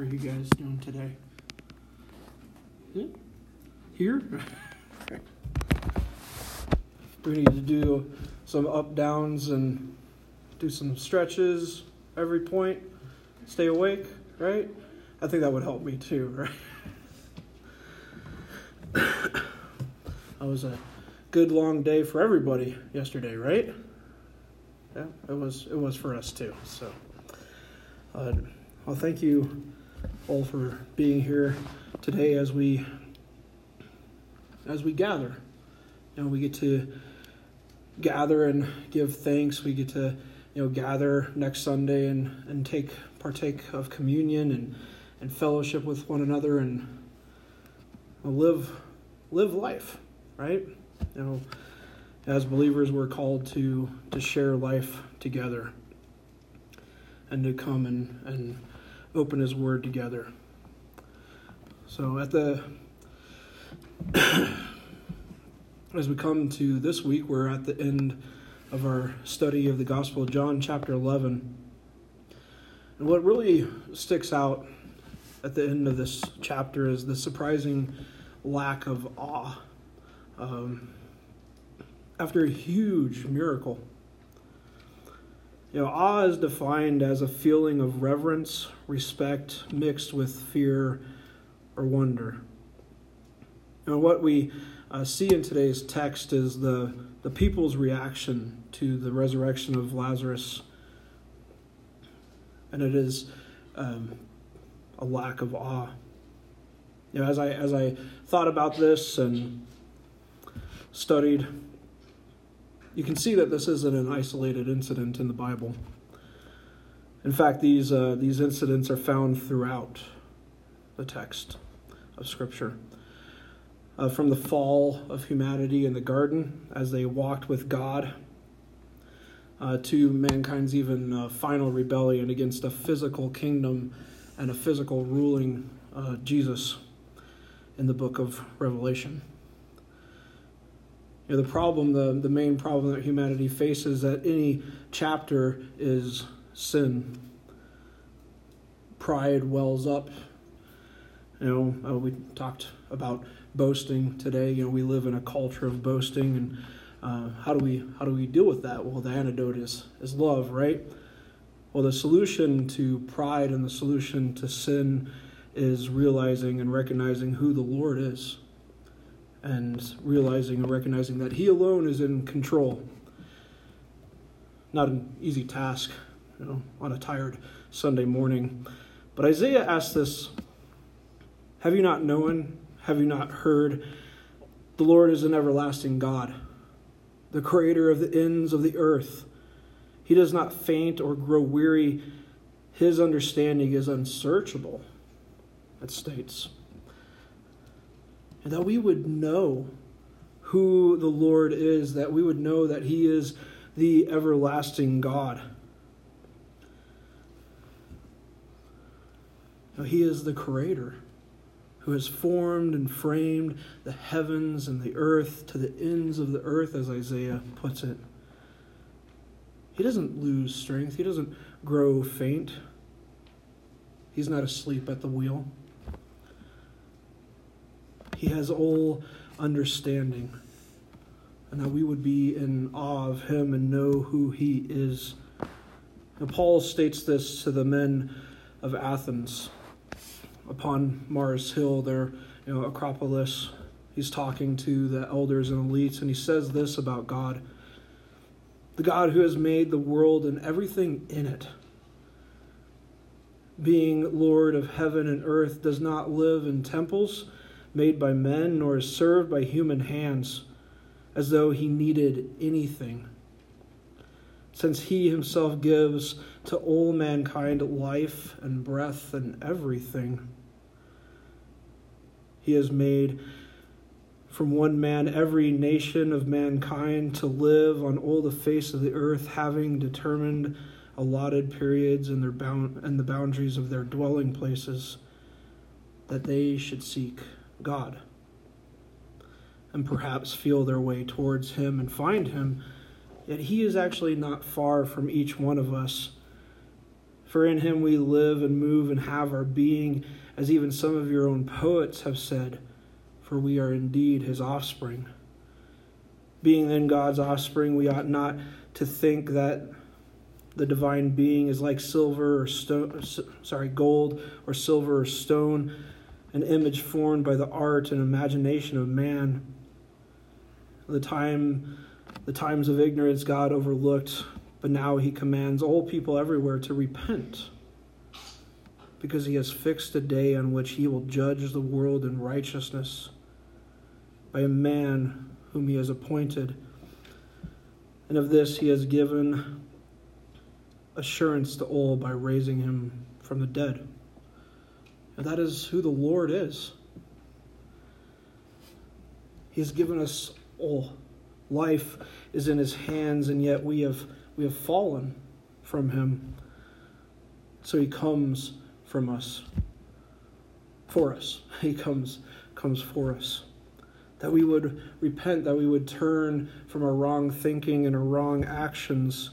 are you guys doing today? Here? we need to do some up downs and do some stretches every point. Stay awake, right? I think that would help me too, right? that was a good long day for everybody yesterday, right? Yeah, it was. It was for us too. So, uh, well, thank you all for being here today as we as we gather. You know, we get to gather and give thanks. We get to you know gather next Sunday and and take partake of communion and and fellowship with one another and live live life, right? You know, as believers, we're called to to share life together and to come and, and open His Word together. So at the as we come to this week, we're at the end of our study of the Gospel of John, chapter 11. And what really sticks out at the end of this chapter is the surprising lack of awe. Um, after a huge miracle, you know, awe is defined as a feeling of reverence, respect, mixed with fear or wonder. And what we uh, see in today's text is the, the people's reaction to the resurrection of Lazarus. And it is um, a lack of awe. You know, as I as I thought about this and studied, you can see that this isn't an isolated incident in the Bible. In fact, these uh, these incidents are found throughout the text of Scripture. Uh, from the fall of humanity in the garden as they walked with God, uh, to mankind's even uh, final rebellion against a physical kingdom and a physical ruling uh, Jesus in the book of Revelation. Know, the problem, the, the main problem that humanity faces at any chapter is sin. Pride wells up. You know, uh, we talked about boasting today. You know, we live in a culture of boasting, and uh, how do we how do we deal with that? Well, the antidote is is love, right? Well, the solution to pride and the solution to sin is realizing and recognizing who the Lord is, and realizing and recognizing that He alone is in control. Not an easy task, you know, on a tired Sunday morning. But Isaiah asks this Have you not known? Have you not heard? The Lord is an everlasting God, the creator of the ends of the earth. He does not faint or grow weary. His understanding is unsearchable, it states. And that we would know who the Lord is, that we would know that He is the everlasting God. Now, he is the creator who has formed and framed the heavens and the earth to the ends of the earth, as Isaiah puts it. He doesn't lose strength, he doesn't grow faint. He's not asleep at the wheel. He has all understanding. And that we would be in awe of him and know who he is. And Paul states this to the men of Athens upon Mars Hill, their you know, Acropolis. He's talking to the elders and elites, and he says this about God the God who has made the world and everything in it. Being Lord of heaven and earth, does not live in temples made by men, nor is served by human hands, as though he needed anything. Since he himself gives to all mankind life and breath and everything, he has made from one man every nation of mankind to live on all the face of the earth, having determined allotted periods and their bound and the boundaries of their dwelling places, that they should seek God, and perhaps feel their way towards Him and find Him. Yet He is actually not far from each one of us, For in him we live and move and have our being, as even some of your own poets have said, for we are indeed his offspring. Being then God's offspring, we ought not to think that the divine being is like silver or stone, sorry, gold or silver or stone, an image formed by the art and imagination of man. The time the times of ignorance God overlooked but now he commands all people everywhere to repent because he has fixed a day on which he will judge the world in righteousness by a man whom he has appointed. And of this he has given assurance to all by raising him from the dead. And that is who the Lord is. He has given us all. Life is in his hands, and yet we have we have fallen from him. So he comes from us, for us. He comes, comes for us. That we would repent, that we would turn from our wrong thinking and our wrong actions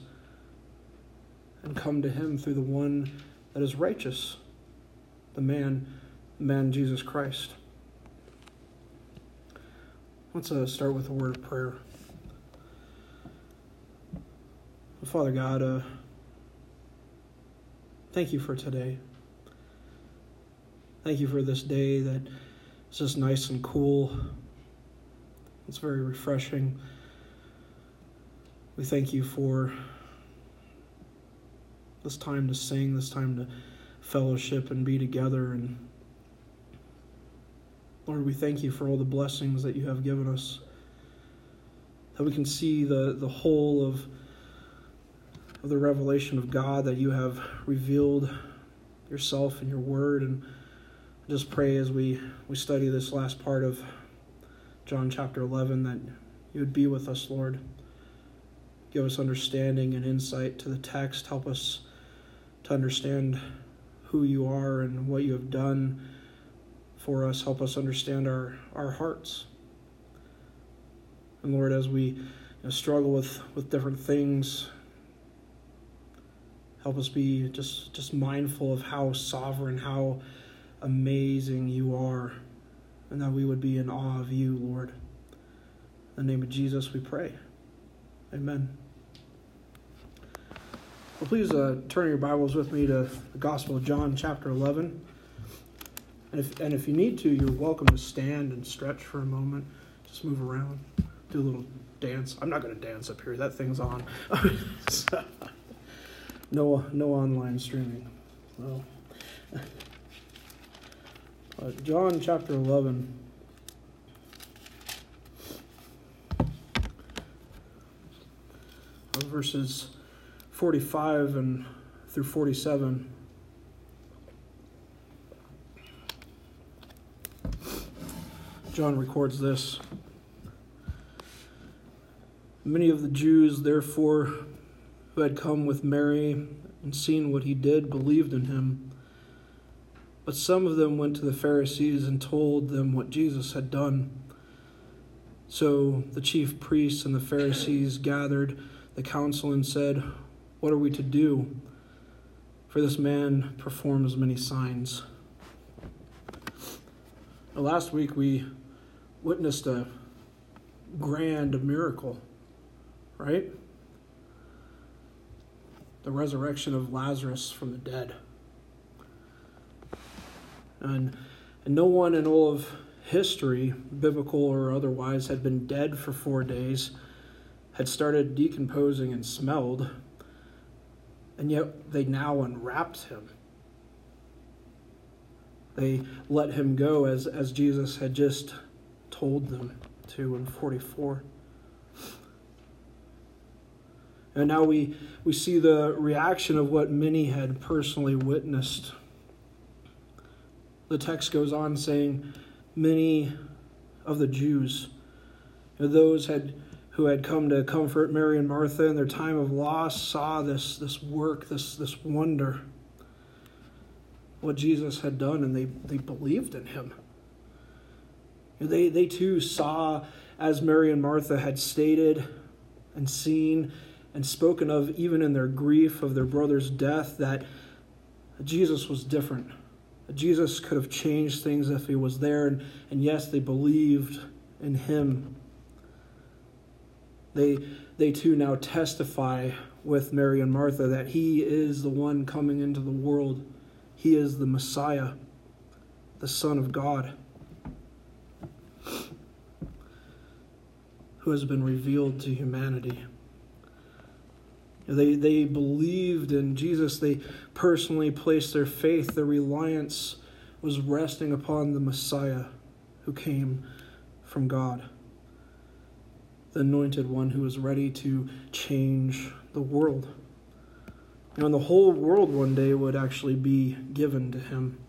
and come to him through the one that is righteous, the man, man Jesus Christ. Let's uh, start with a word of prayer. Father God, uh, thank you for today. Thank you for this day that is just nice and cool. It's very refreshing. We thank you for this time to sing, this time to fellowship and be together. And Lord, we thank you for all the blessings that you have given us. That we can see the, the whole of of the revelation of God that you have revealed yourself in your word. And just pray as we, we study this last part of John chapter 11 that you would be with us, Lord. Give us understanding and insight to the text. Help us to understand who you are and what you have done for us. Help us understand our, our hearts. And Lord, as we you know, struggle with, with different things, Help us be just, just mindful of how sovereign, how amazing you are, and that we would be in awe of you, Lord. In the name of Jesus, we pray. Amen. Well, please uh, turn your Bibles with me to the Gospel of John, chapter 11. And if, and if you need to, you're welcome to stand and stretch for a moment. Just move around, do a little dance. I'm not going to dance up here, that thing's on. no, no online streaming. Well, uh, John chapter 11. Verses 45 and through 47. John records this. Many of the Jews, therefore, who had come with Mary and seen what he did believed in him. But some of them went to the Pharisees and told them what Jesus had done. So the chief priests and the Pharisees gathered the council and said, What are we to do? For this man performs many signs. Now, last week we witnessed a grand miracle, right? the resurrection of Lazarus from the dead. And, and no one in all of history, biblical or otherwise, had been dead for four days, had started decomposing and smelled, and yet they now unwrapped him. They let him go as, as Jesus had just told them to in 44. And now we, we see the reaction of what many had personally witnessed. The text goes on saying, Many of the Jews, those had, who had come to comfort Mary and Martha in their time of loss, saw this, this work, this, this wonder, what Jesus had done, and they, they believed in him. They, they too saw, as Mary and Martha had stated and seen, and spoken of even in their grief of their brother's death, that Jesus was different. Jesus could have changed things if he was there, and, and yes, they believed in him. They, they too now testify with Mary and Martha that he is the one coming into the world. He is the Messiah, the Son of God, who has been revealed to humanity. They, they believed in Jesus. They personally placed their faith, their reliance was resting upon the Messiah who came from God, the anointed one who is ready to change the world. You know, and the whole world one day would actually be given to him.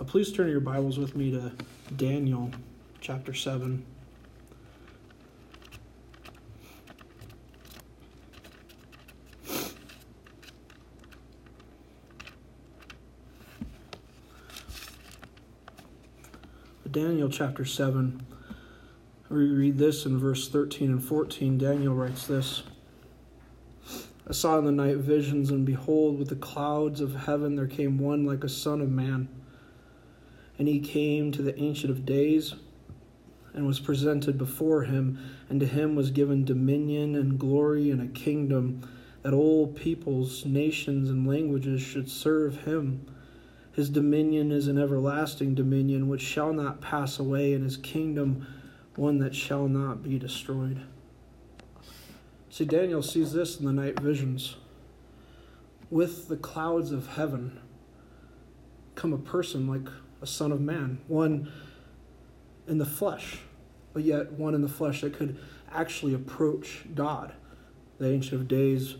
Uh, please turn your Bibles with me to Daniel chapter 7. Daniel chapter 7. We read this in verse 13 and 14. Daniel writes this I saw in the night visions, and behold, with the clouds of heaven there came one like a son of man. And he came to the Ancient of Days and was presented before him, and to him was given dominion and glory and a kingdom that all peoples, nations, and languages should serve him. His dominion is an everlasting dominion which shall not pass away, and his kingdom one that shall not be destroyed. See, Daniel sees this in the night visions. With the clouds of heaven come a person like a son of man, one in the flesh, but yet one in the flesh that could actually approach God, the Ancient of Days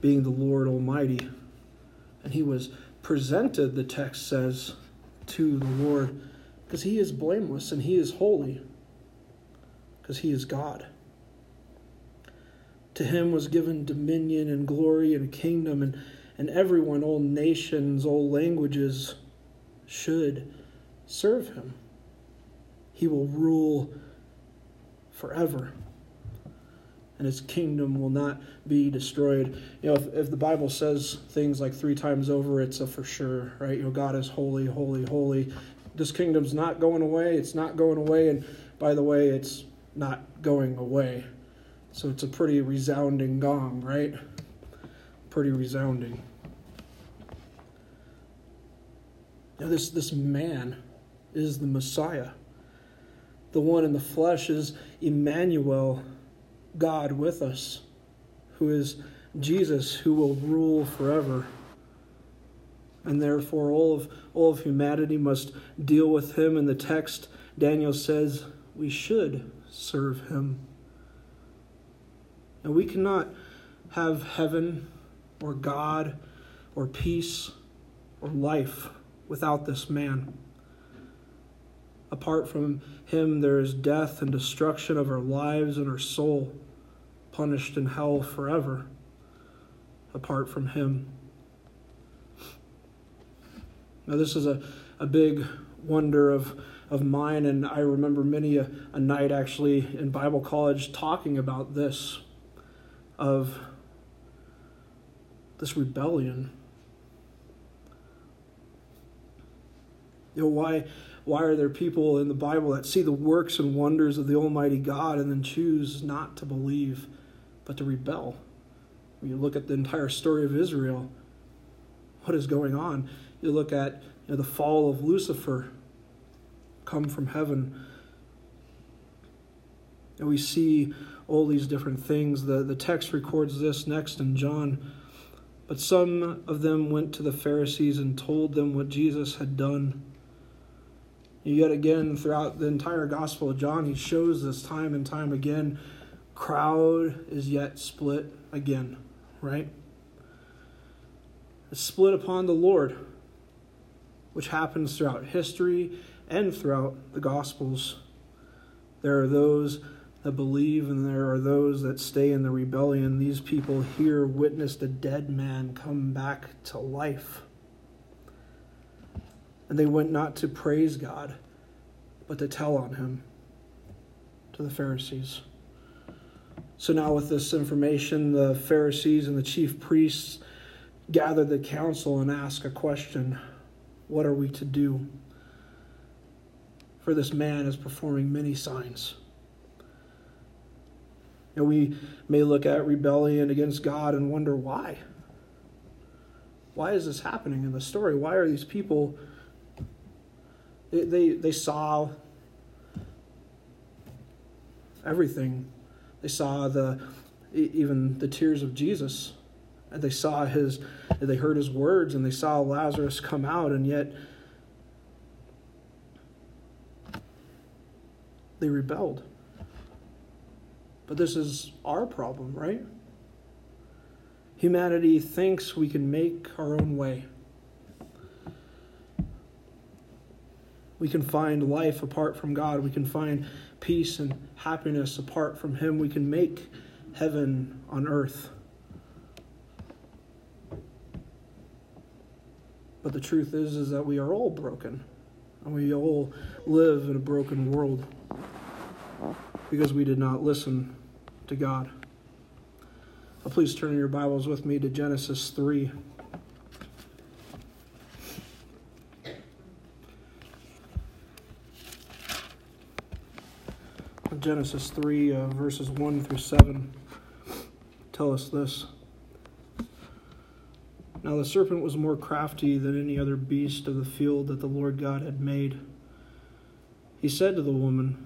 being the Lord Almighty. And he was presented, the text says, to the Lord because he is blameless and he is holy because he is God. To him was given dominion and glory and kingdom, and, and everyone, all nations, all languages, should serve him. He will rule forever and his kingdom will not be destroyed. You know, if, if the Bible says things like three times over, it's a for sure, right? You know, God is holy, holy, holy. This kingdom's not going away. It's not going away. And by the way, it's not going away. So it's a pretty resounding gong, right? Pretty resounding. Now, this, this man is the Messiah. The one in the flesh is Emmanuel, God with us, who is Jesus, who will rule forever. And therefore, all of, all of humanity must deal with him. In the text, Daniel says we should serve him. And we cannot have heaven or God or peace or life without this man. Apart from him, there is death and destruction of our lives and our soul punished in hell forever apart from Him. Now, this is a, a big wonder of, of mine, and I remember many a, a night actually in Bible college talking about this of this rebellion. You know, why, why are there people in the Bible that see the works and wonders of the Almighty God and then choose not to believe? but to rebel. When you look at the entire story of Israel, what is going on? You look at you know, the fall of Lucifer come from heaven. And we see all these different things. The, the text records this next in John. But some of them went to the Pharisees and told them what Jesus had done. And yet again, throughout the entire Gospel of John, he shows this time and time again crowd is yet split again, right? It's split upon the Lord, which happens throughout history and throughout the Gospels. There are those that believe, and there are those that stay in the rebellion. These people here witnessed a dead man come back to life. And they went not to praise God, but to tell on him to the Pharisees. So now, with this information, the Pharisees and the chief priests gather the council and ask a question What are we to do? For this man is performing many signs. And we may look at rebellion against God and wonder why. Why is this happening in the story? Why are these people they, they, they saw everything. They saw the even the tears of Jesus. And they saw his they heard his words and they saw Lazarus come out and yet they rebelled. But this is our problem, right? Humanity thinks we can make our own way. We can find life apart from God. We can find peace and happiness apart from Him. We can make heaven on earth. But the truth is is that we are all broken. And we all live in a broken world because we did not listen to God. please turn your Bibles with me to Genesis 3. Genesis 3, uh, verses 1 through 7 tell us this. Now the serpent was more crafty than any other beast of the field that the Lord God had made. He said to the woman,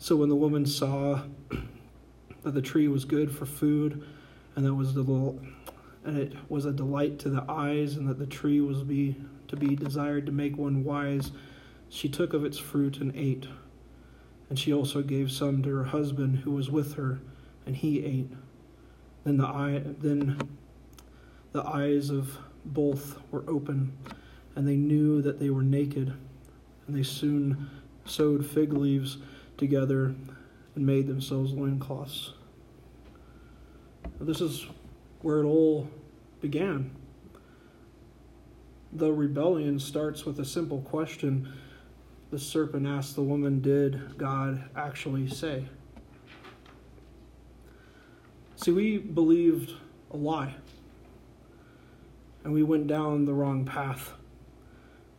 So when the woman saw that the tree was good for food, and that was the and it was a delight to the eyes, and that the tree was be to be desired to make one wise, she took of its fruit and ate and she also gave some to her husband who was with her, and he ate. Then the eye, then the eyes of both were open, and they knew that they were naked, and they soon sewed fig leaves together and made themselves loincloths. This is where it all began. The rebellion starts with a simple question the serpent asked the woman, Did God actually say? See, we believed a lie, and we went down the wrong path.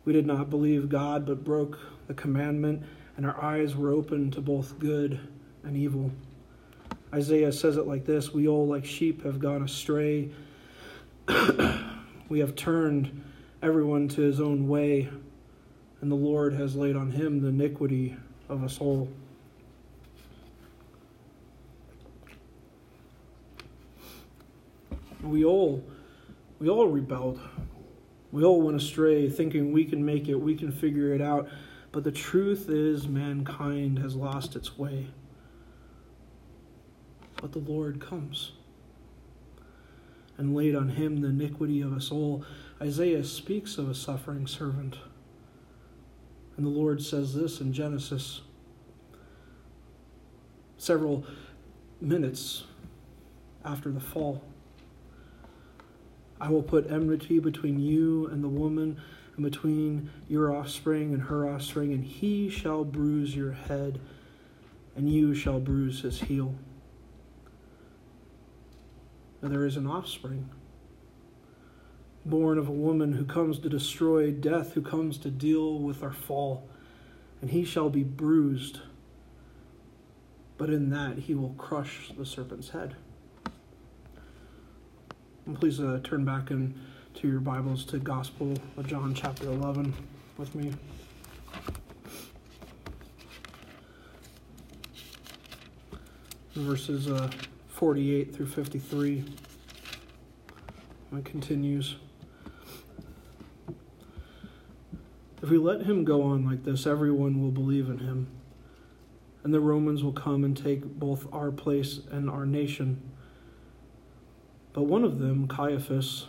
We did not believe God, but broke the commandment, and our eyes were open to both good and evil. Isaiah says it like this We all, like sheep, have gone astray. we have turned everyone to his own way and the Lord has laid on him the iniquity of us all. We all we all rebelled. We all went astray thinking we can make it, we can figure it out. But the truth is mankind has lost its way. But the Lord comes and laid on him the iniquity of us all. Isaiah speaks of a suffering servant. And the Lord says this in Genesis several minutes after the fall. I will put enmity between you and the woman, and between your offspring and her offspring, and he shall bruise your head, and you shall bruise his heel. And there is an offspring born of a woman who comes to destroy death, who comes to deal with our fall. And he shall be bruised, but in that he will crush the serpent's head. And please uh, turn back into your Bibles to Gospel of John, chapter 11, with me. Verses uh, 48 through 53. It continues. If we let him go on like this, everyone will believe in him. And the Romans will come and take both our place and our nation. But one of them, Caiaphas,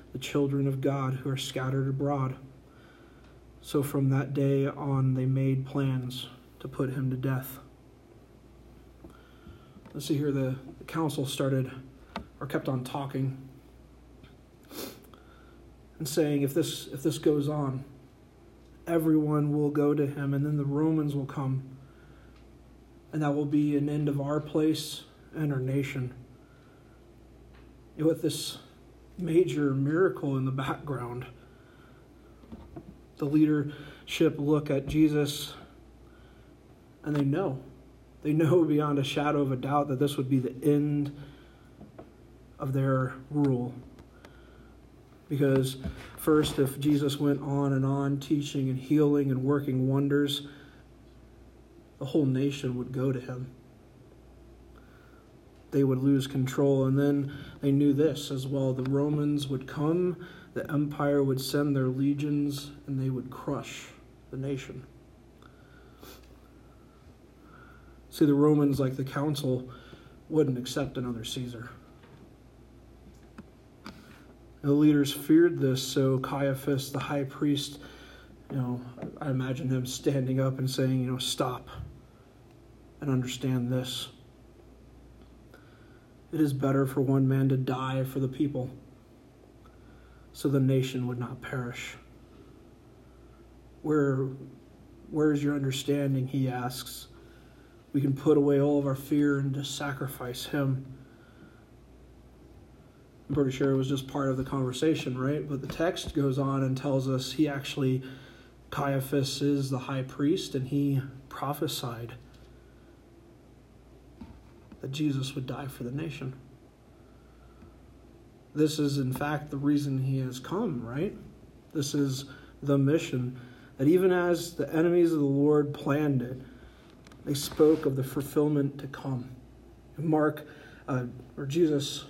the children of God who are scattered abroad. So from that day on, they made plans to put him to death. Let's see here, the, council started or kept on talking and saying, if this, if this goes on, everyone will go to him, and then the Romans will come, and that will be an end of our place and our nation. And with this major miracle in the background, the leadership look at Jesus and they know. They know beyond a shadow of a doubt that this would be the end of their rule. Because, first, if Jesus went on and on teaching and healing and working wonders, the whole nation would go to him. They would lose control. And then they knew this as well the Romans would come, the empire would send their legions, and they would crush the nation. See, the Romans, like the council, wouldn't accept another Caesar. The leaders feared this, so Caiaphas, the high priest, you know, I imagine him standing up and saying, you know, stop and understand this. It is better for one man to die for the people so the nation would not perish. Where, where is your understanding? He asks we can put away all of our fear and just sacrifice Him. I'm pretty sure it was just part of the conversation, right? But the text goes on and tells us he actually, Caiaphas is the high priest, and he prophesied that Jesus would die for the nation. This is, in fact, the reason he has come, right? This is the mission. That even as the enemies of the Lord planned it, they spoke of the fulfillment to come. Mark, uh, or Jesus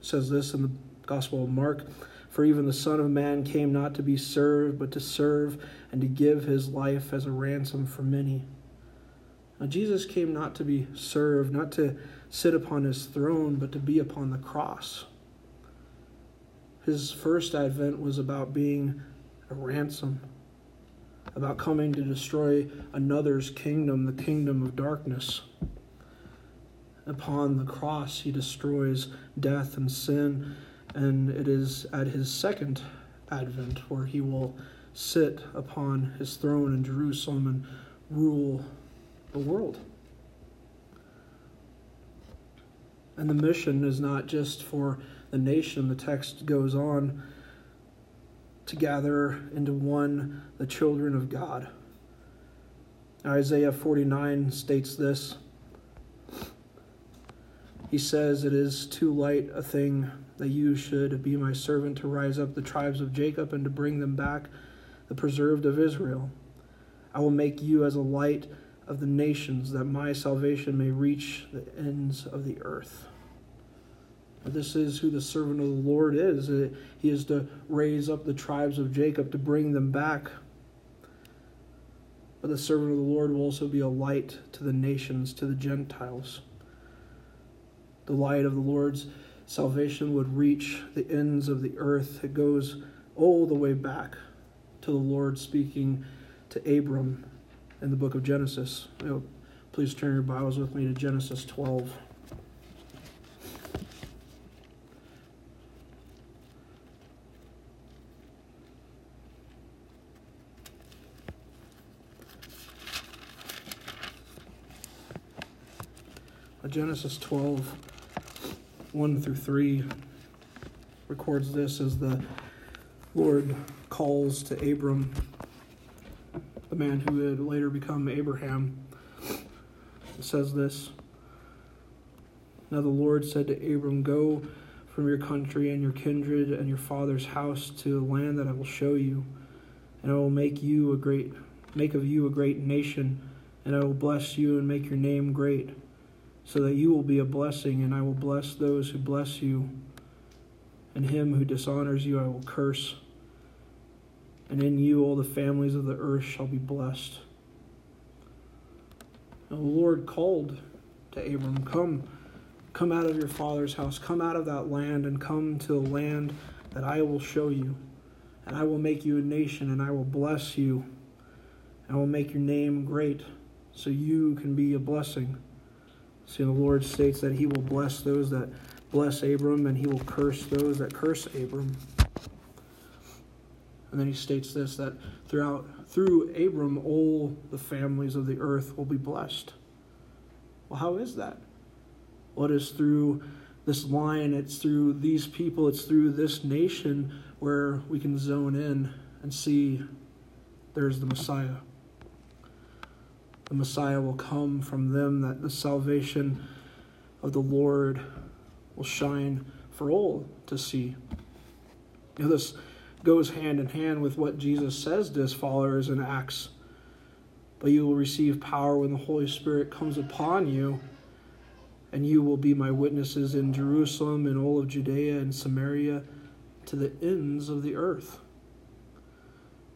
says this in the Gospel of Mark For even the Son of Man came not to be served, but to serve and to give his life as a ransom for many. Jesus came not to be served, not to sit upon his throne, but to be upon the cross. His first advent was about being a ransom about coming to destroy another's kingdom, the kingdom of darkness. Upon the cross, he destroys death and sin, and it is at his second advent where he will sit upon his throne in Jerusalem and rule the world. And the mission is not just for the nation, the text goes on to gather into one the children of God. Isaiah 49 states this. He says, It is too light a thing that you should be my servant to rise up the tribes of Jacob and to bring them back, the preserved of Israel. I will make you as a light of the nations, that my salvation may reach the ends of the earth. This is who the servant of the Lord is. He is to raise up the tribes of Jacob to bring them back. But the servant of the Lord will also be a light to the nations, to the Gentiles. The light of the Lord's salvation would reach the ends of the earth. It goes all the way back to the Lord speaking to Abram in the book of Genesis. please turn your Bibles with me to Genesis 12. Uh, Genesis 12, 1 through 3 records this as the Lord calls to Abram, the man who would later become Abraham. Says this Now the Lord said to Abram, Go from your country and your kindred and your father's house to a land that I will show you, and I will make you a great make of you a great nation, and I will bless you and make your name great, so that you will be a blessing, and I will bless those who bless you, and him who dishonors you I will curse. And in you all the families of the earth shall be blessed. And the Lord called to Abram, Come Come out of your father's house, come out of that land, and come to the land that I will show you. And I will make you a nation, and I will bless you. And I will make your name great, so you can be a blessing. See, the Lord states that he will bless those that bless Abram, and he will curse those that curse Abram. And then he states this that throughout through Abram all the families of the earth will be blessed. Well, how is that? Is through this line, it's through these people, it's through this nation where we can zone in and see there's the Messiah. The Messiah will come from them, that the salvation of the Lord will shine for all to see. You know, this goes hand in hand with what Jesus says to his followers in Acts. But you will receive power when the Holy Spirit comes upon you and you will be my witnesses in Jerusalem and all of Judea and Samaria to the ends of the earth.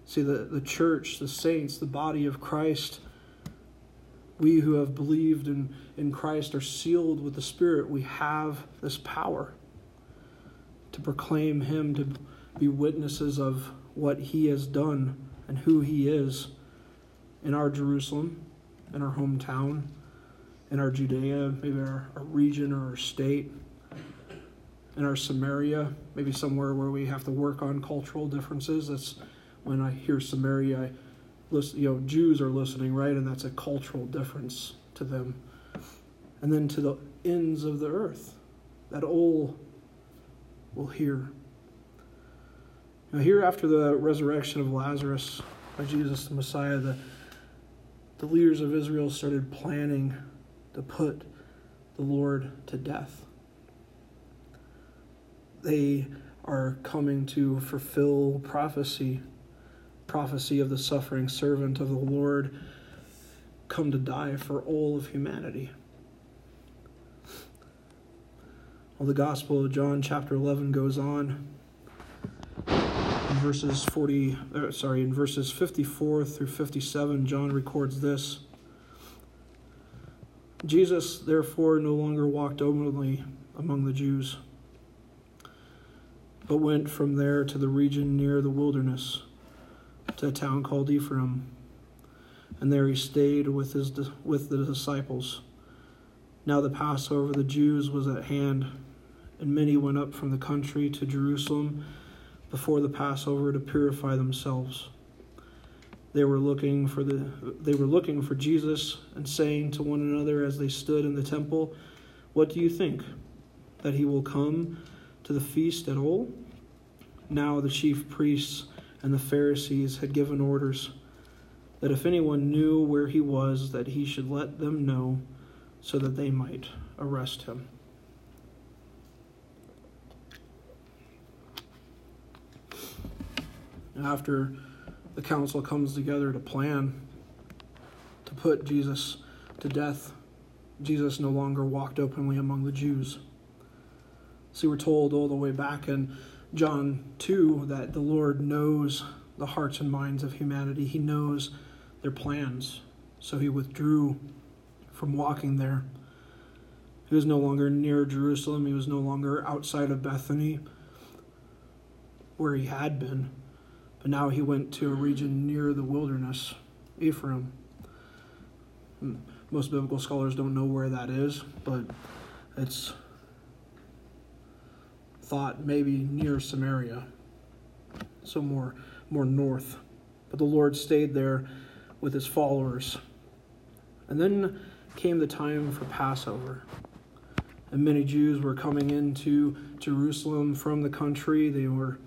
See, the, the church, the saints, the body of Christ, we who have believed in, in Christ are sealed with the Spirit. We have this power to proclaim Him, to be witnesses of what He has done and who He is in our Jerusalem, in our hometown, in our Judea, maybe our, our region or our state, in our Samaria, maybe somewhere where we have to work on cultural differences. That's when I hear Samaria, I listen, you know, Jews are listening, right? And that's a cultural difference to them. And then to the ends of the earth, that all will hear. Now, here after the resurrection of Lazarus by Jesus the Messiah, the, the leaders of Israel started planning to put the Lord to death. They are coming to fulfill prophecy, prophecy of the suffering servant of the Lord come to die for all of humanity. Well, the Gospel of John, chapter 11, goes on. Verses 40, uh, sorry, in verses 54 through 57, John records this. Jesus, therefore, no longer walked openly among the Jews, but went from there to the region near the wilderness, to a town called Ephraim. And there he stayed with, his, with the disciples. Now the Passover of the Jews was at hand, and many went up from the country to Jerusalem before the Passover to purify themselves. They were looking for the they were looking for Jesus and saying to one another as they stood in the temple, "What do you think? That he will come to the feast at all?" Now the chief priests and the Pharisees had given orders that if anyone knew where he was, that he should let them know so that they might arrest him. After the council comes together to plan to put Jesus to death. Jesus no longer walked openly among the Jews. See, we're told all the way back in John 2 that the Lord knows the hearts and minds of humanity, He knows their plans. So He withdrew from walking there. He was no longer near Jerusalem, He was no longer outside of Bethany, where He had been. But now he went to a region near the wilderness, Ephraim. Hmm, most biblical scholars don't know where that is, but it's thought maybe near Samaria, so more more north. But the Lord stayed there with his followers. And then came the time for Passover. And many Jews were coming into Jerusalem from the country. They were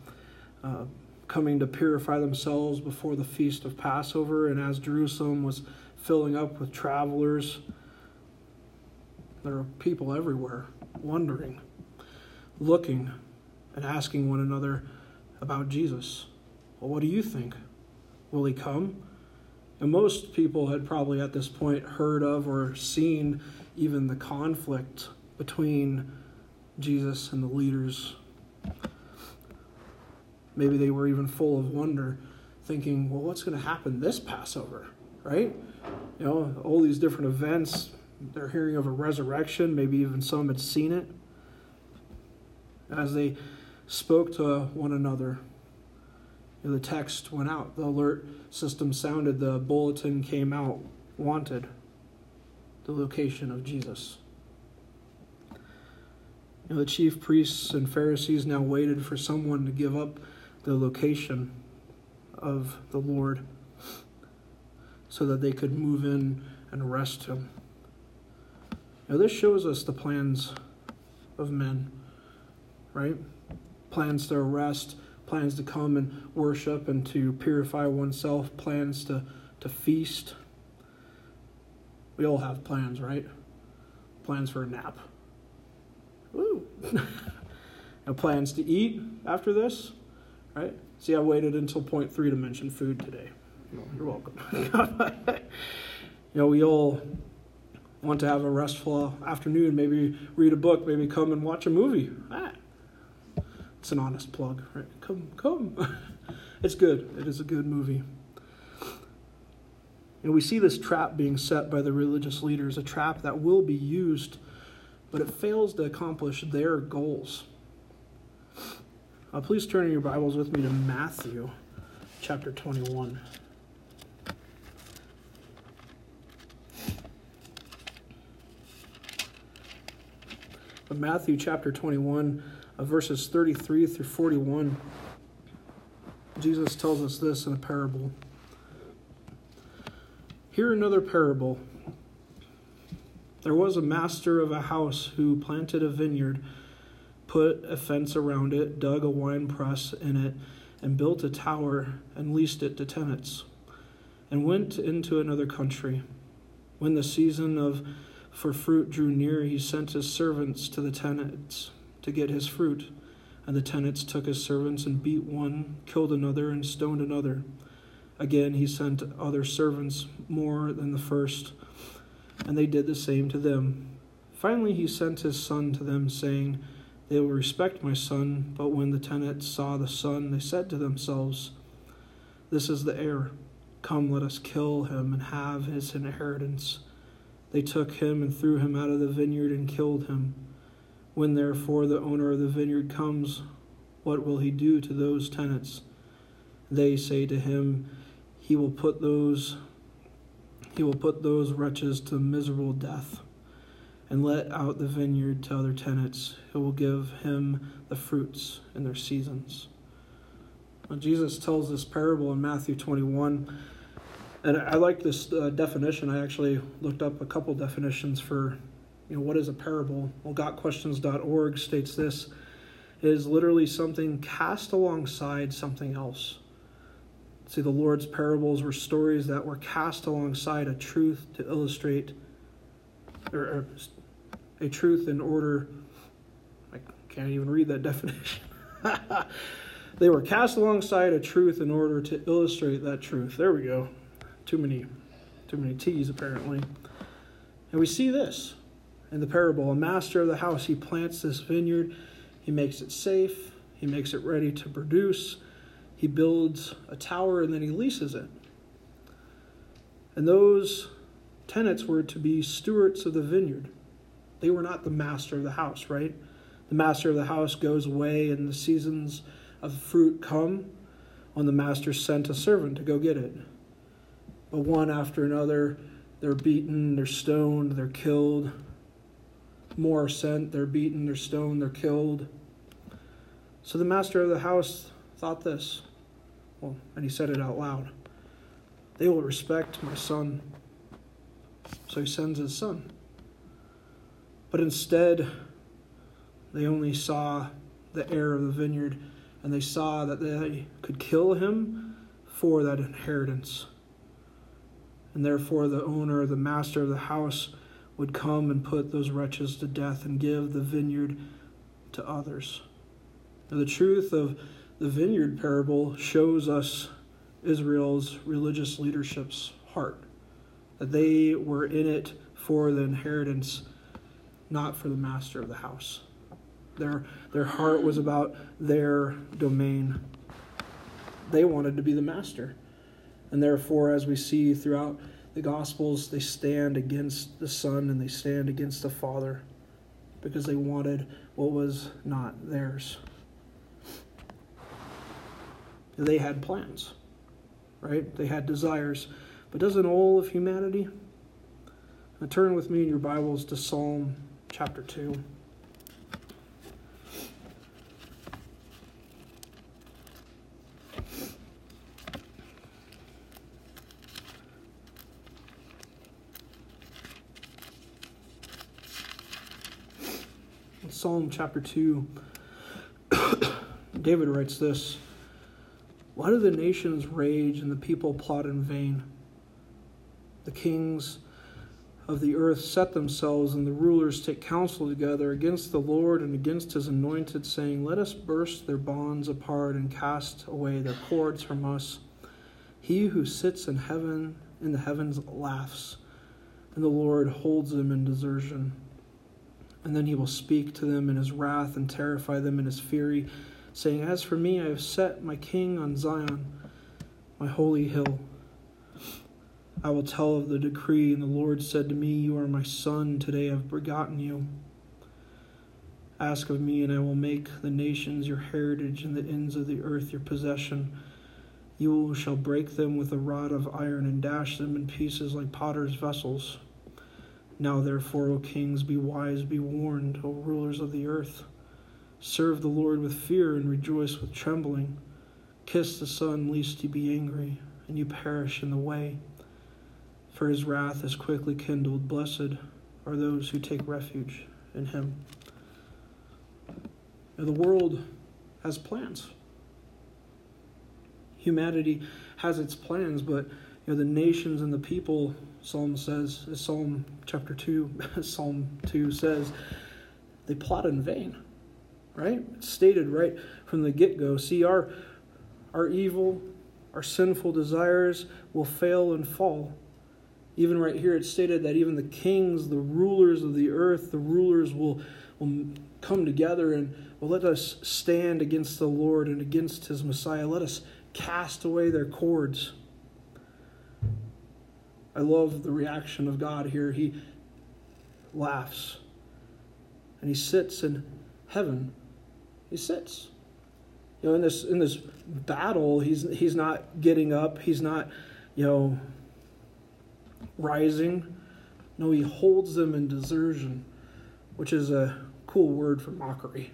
uh, coming to purify themselves before the feast of Passover. And as Jerusalem was filling up with travelers, there were people everywhere wondering. looking and asking one another about Jesus. Well, what do you think? Will he come? And most people had probably at this point heard of or seen even the conflict between Jesus and the leaders. Maybe they were even full of wonder, thinking, well, what's going to happen this Passover, right? You know, all these different events. They're hearing of a resurrection. Maybe even some had seen it. As they spoke to one another, the text went out, the alert system sounded, the bulletin came out, wanted the location of Jesus. You know, the chief priests and Pharisees now waited for someone to give up the location of the Lord so that they could move in and arrest him. Now, this shows us the plans of men, right? Plans to arrest, plans to come and worship and to purify oneself, plans to, to feast. We all have plans, right? Plans for a nap. Woo! and plans to eat after this, right? See, I waited until point three to mention food today. You're welcome. you know, we all want to have a restful afternoon, maybe read a book, maybe come and watch a movie. Ah, it's an honest plug, right? Come, come. it's good. It is a good movie. And we see this trap being set by the religious leaders, a trap that will be used, but it fails to accomplish their goals. Uh, please turn in your Bibles with me to Matthew chapter 21. But Matthew chapter 21 uh, verses 33 through 41, Jesus tells us this in a parable. Hear another parable. There was a master of a house who planted a vineyard, put a fence around it, dug a wine press in it, and built a tower and leased it to tenants, and went into another country. When the season of for fruit drew near, he sent his servants to the tenants to get his fruit. And the tenants took his servants and beat one, killed another, and stoned another. Again, he sent other servants more than the first, and they did the same to them. Finally, he sent his son to them, saying, They will respect my son. But when the tenants saw the son, they said to themselves, This is the heir. Come, let us kill him and have his inheritance. They took him and threw him out of the vineyard and killed him. When therefore the owner of the vineyard comes, what will he do to those tenants? They say to him, He will put those he will put those wretches to miserable death, and let out the vineyard to other tenants who will give him the fruits in their seasons. When Jesus tells this parable in Matthew 21, and I like this uh, definition. I actually looked up a couple definitions for you know, what is a parable? Well, gotquestions.org states this it is literally something cast alongside something else. See, the Lord's parables were stories that were cast alongside a truth to illustrate, or, or a truth in order. I can't even read that definition. they were cast alongside a truth in order to illustrate that truth. There we go. Too many, too many T's apparently. And we see this in the parable. A master of the house, he plants this vineyard, he makes it safe, he makes it ready to produce, he builds a tower, and then he leases it. And those tenants were to be stewards of the vineyard. They were not the master of the house, right? The master of the house goes away, and the seasons of fruit come when the master sent a servant to go get it. But one after another, they're beaten, they're stoned, they're killed, more are sent, they're beaten, they're stoned, they're killed. So the master of the house thought this, well, and he said it out loud They will respect my son. So he sends his son. But instead, they only saw the heir of the vineyard, and they saw that they could kill him for that inheritance. And therefore, the owner, the master of the house, would come and put those wretches to death and give the vineyard to others. Now, the truth of the vineyard parable shows us Israel's religious leadership's heart, that they were in it for the inheritance, not for the master of the house. Their, their heart was about their domain. They wanted to be the master. And therefore, as we see throughout the Gospels, they stand against the Son and they stand against the Father because they wanted what was not theirs. They had plans, right? They had desires. But doesn't all of humanity? Now turn with me in your Bibles to Psalm chapter 2. Psalm chapter 2, David writes this Why do the nations rage and the people plot in vain? The kings of the earth set themselves, and the rulers take counsel together against the Lord and against his anointed, saying, Let us burst their bonds apart and cast away their cords from us. He who sits in heaven in the heavens laughs, and the Lord holds them in desertion and then he will speak to them in his wrath and terrify them in his fury, saying, As for me, I have set my king on Zion, my holy hill. I will tell of the decree, and the Lord said to me, You are my son, today I have begotten you. Ask of me, and I will make the nations your heritage and the ends of the earth your possession. You shall break them with a rod of iron and dash them in pieces like potter's vessels. Now, therefore, O kings, be wise, be warned, O rulers of the earth. Serve the Lord with fear and rejoice with trembling. Kiss the Son, lest he be angry, and you perish in the way. For his wrath is quickly kindled. Blessed are those who take refuge in him. Now, the world has plans. Humanity has its plans, but you know, the nations and the people Psalm says, Psalm chapter 2, Psalm 2 says, they plot in vain, right? It's stated right from the get go. See, our, our evil, our sinful desires will fail and fall. Even right here, it's stated that even the kings, the rulers of the earth, the rulers will, will come together and will let us stand against the Lord and against his Messiah. Let us cast away their cords. I love the reaction of God here. He laughs and he sits in heaven. He sits. You know, in this in this battle, he's he's not getting up, he's not, you know, rising. No, he holds them in desertion, which is a cool word for mockery.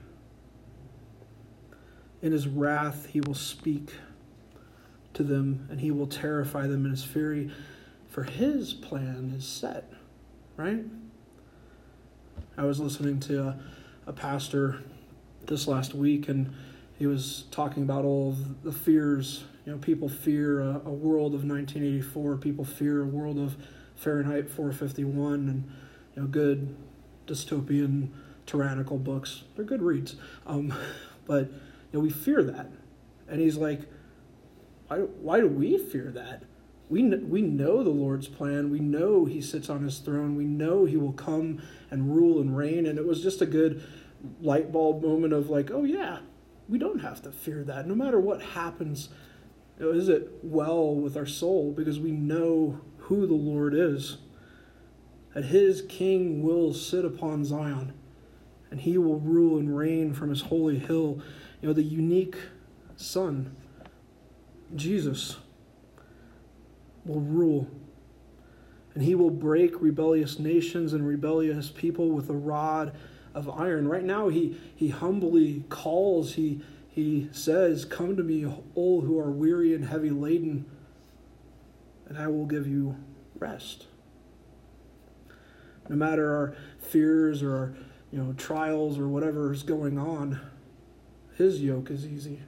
In his wrath, he will speak to them and he will terrify them in his fury for his plan is set, right? I was listening to a, a pastor this last week, and he was talking about all the fears. You know, people fear a, a world of 1984. People fear a world of Fahrenheit 451, and you know, good dystopian, tyrannical books. They're good reads, um, but you know, we fear that. And he's like, why, why do we fear that? we, we know the Lord's plan. We know He sits on His throne. We know He will come and rule and reign. And it was just a good light bulb moment of like, oh, yeah, we don't have to fear that. No matter what happens, you know, is it well with our soul because we know who the Lord is. That His King will sit upon Zion and He will rule and reign from His holy hill. You know, the unique Son, Jesus will rule. And he will break rebellious nations and rebellious people with a rod of iron. Right now, he, he humbly calls, he, he says, Come to me, all who are weary and heavy laden, and I will give you rest. No matter our fears or our you know, trials or whatever is going on, his yoke is easy.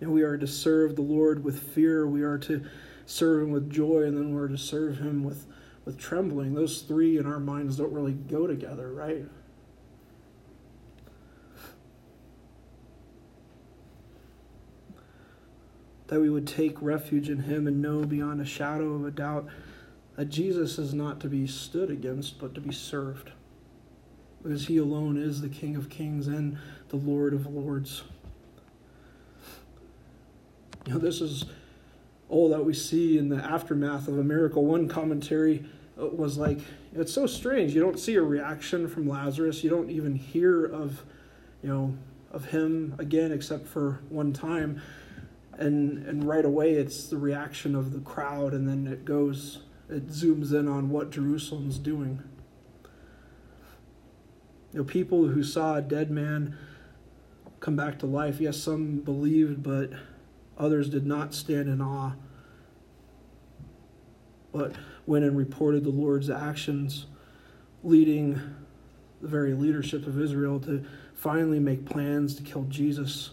And we are to serve the Lord with fear. We are to serve Him with joy, and then we're to serve Him with, with trembling. Those three in our minds don't really go together, right? That we would take refuge in him and know beyond a shadow of a doubt that Jesus is not to be stood against, but to be served. Because he alone is the King of kings and the Lord of lords. You know, this is all that we see in the aftermath of a miracle. One commentary uh, was like, it's so strange. You don't see a reaction from Lazarus. You don't even hear of, you know, of him again except for one time. And and right away it's the reaction of the crowd and then it goes it zooms in on what Jerusalem's doing. You know, people who saw a dead man come back to life, yes, some believed, but others did not stand in awe. But went and reported the Lord's actions, leading the very leadership of Israel to finally make plans to kill Jesus.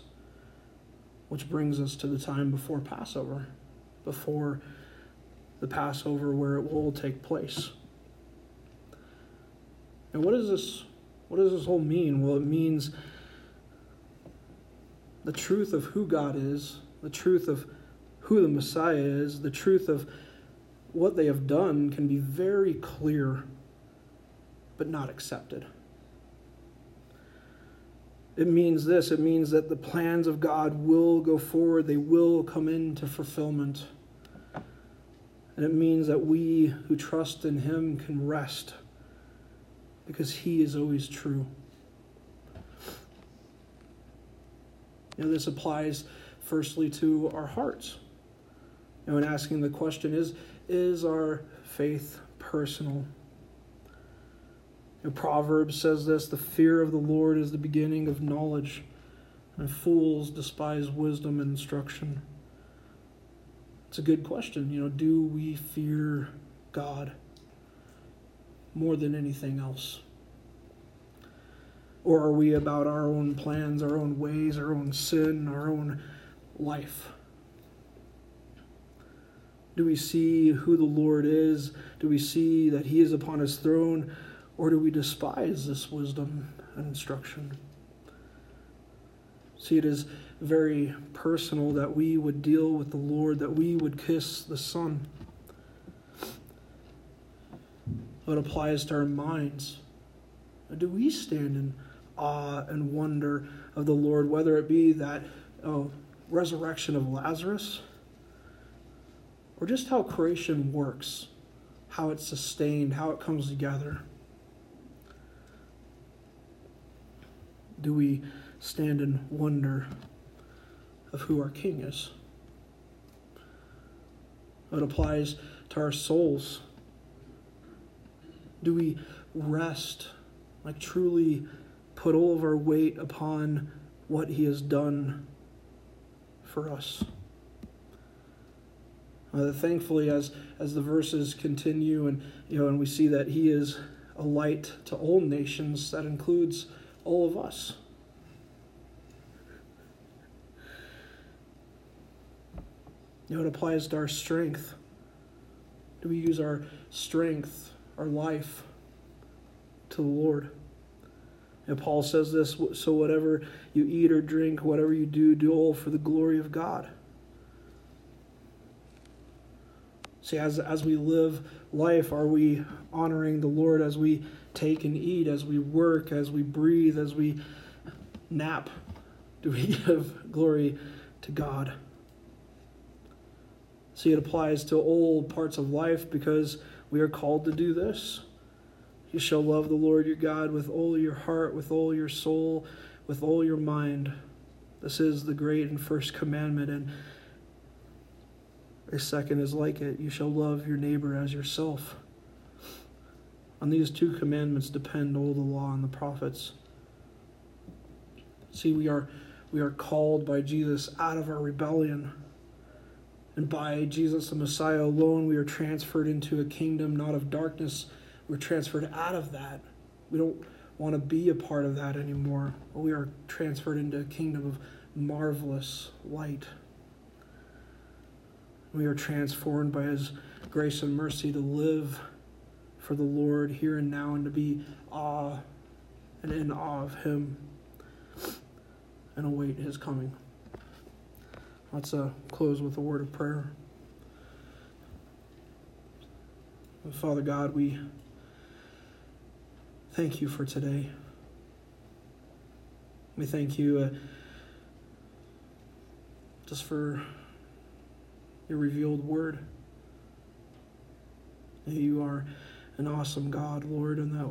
Which brings us to the time before Passover, before the Passover where it will take place. And what does this what does this whole mean? Well, it means the truth of who God is, the truth of who the Messiah is, the truth of what they have done can be very clear, but not accepted. It means this it means that the plans of God will go forward, they will come into fulfillment. And it means that we who trust in Him can rest because He is always true. You know, this applies firstly to our hearts. You know, and asking the question is is our faith personal? You know, Proverbs says this the fear of the Lord is the beginning of knowledge, and fools despise wisdom and instruction. It's a good question. You know, do we fear God more than anything else? Or are we about our own plans, our own ways, our own sin, our own life? Do we see who the Lord is? Do we see that He is upon His throne? Or do we despise this wisdom and instruction? See, it is very personal that we would deal with the Lord, that we would kiss the Son. It applies to our minds. Do we stand in awe and wonder of the Lord, whether it be that oh, resurrection of Lazarus? or just how creation works, how it's sustained, how it comes together. Do we stand in wonder of who our King is? It applies to our souls. Do we rest, like truly put all of our weight upon what He has done for us? Uh, thankfully, as as the verses continue, and you know, and we see that He is a light to all nations, that includes all of us. You know, it applies to our strength. Do we use our strength, our life, to the Lord? And Paul says this so whatever you eat or drink, whatever you do, do all for the glory of God. See, as, as we live life, are we honoring the Lord as we take and eat, as we work, as we breathe, as we nap? Do we give glory to God? See, it applies to all parts of life because we are called to do this. You shall love the Lord your God with all your heart, with all your soul, with all your mind. This is the great and first commandment. And a second is like it you shall love your neighbor as yourself. On these two commandments depend all the law and the prophets. See, we are, we are called by Jesus out of our rebellion. And by Jesus the Messiah alone, we are transferred into a kingdom not of darkness. We're transferred out of that. We don't want to be a part of that anymore. We are transferred into a kingdom of marvelous light. We are transformed by His grace and mercy to live for the Lord here and now and to be awe and in awe of Him and await His coming. let's uh, close with a word of prayer. Father God, we thank you for today. We thank you uh, just for your revealed word. You are an awesome God, Lord, and that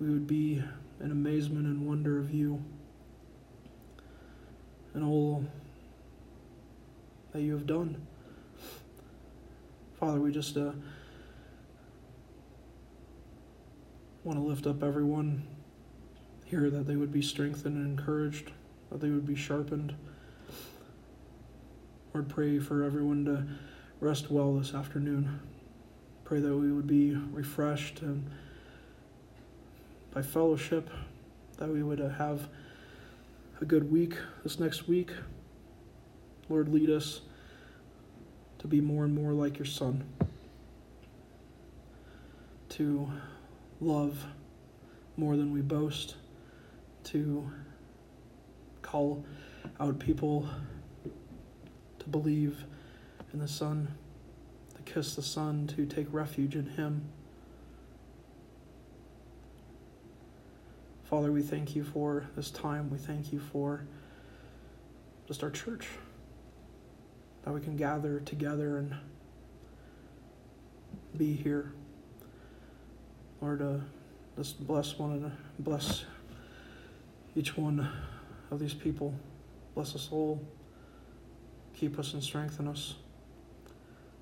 we would be in amazement and wonder of you and all that you have done. Father, we just uh, want to lift up everyone here that they would be strengthened and encouraged, that they would be sharpened. Lord, pray for everyone to rest well this afternoon. Pray that we would be refreshed and by fellowship, that we would uh, have a good week this next week. Lord, lead us to be more and more like your Son, to love more than we boast, to call out people to believe in the Son, to kiss the Son, to take refuge in Him. Father, we thank you for this time. We thank you for just our church, that we can gather together and be here. Lord, uh, just bless one and bless each one of these people. Bless us all. Keep us and strengthen us.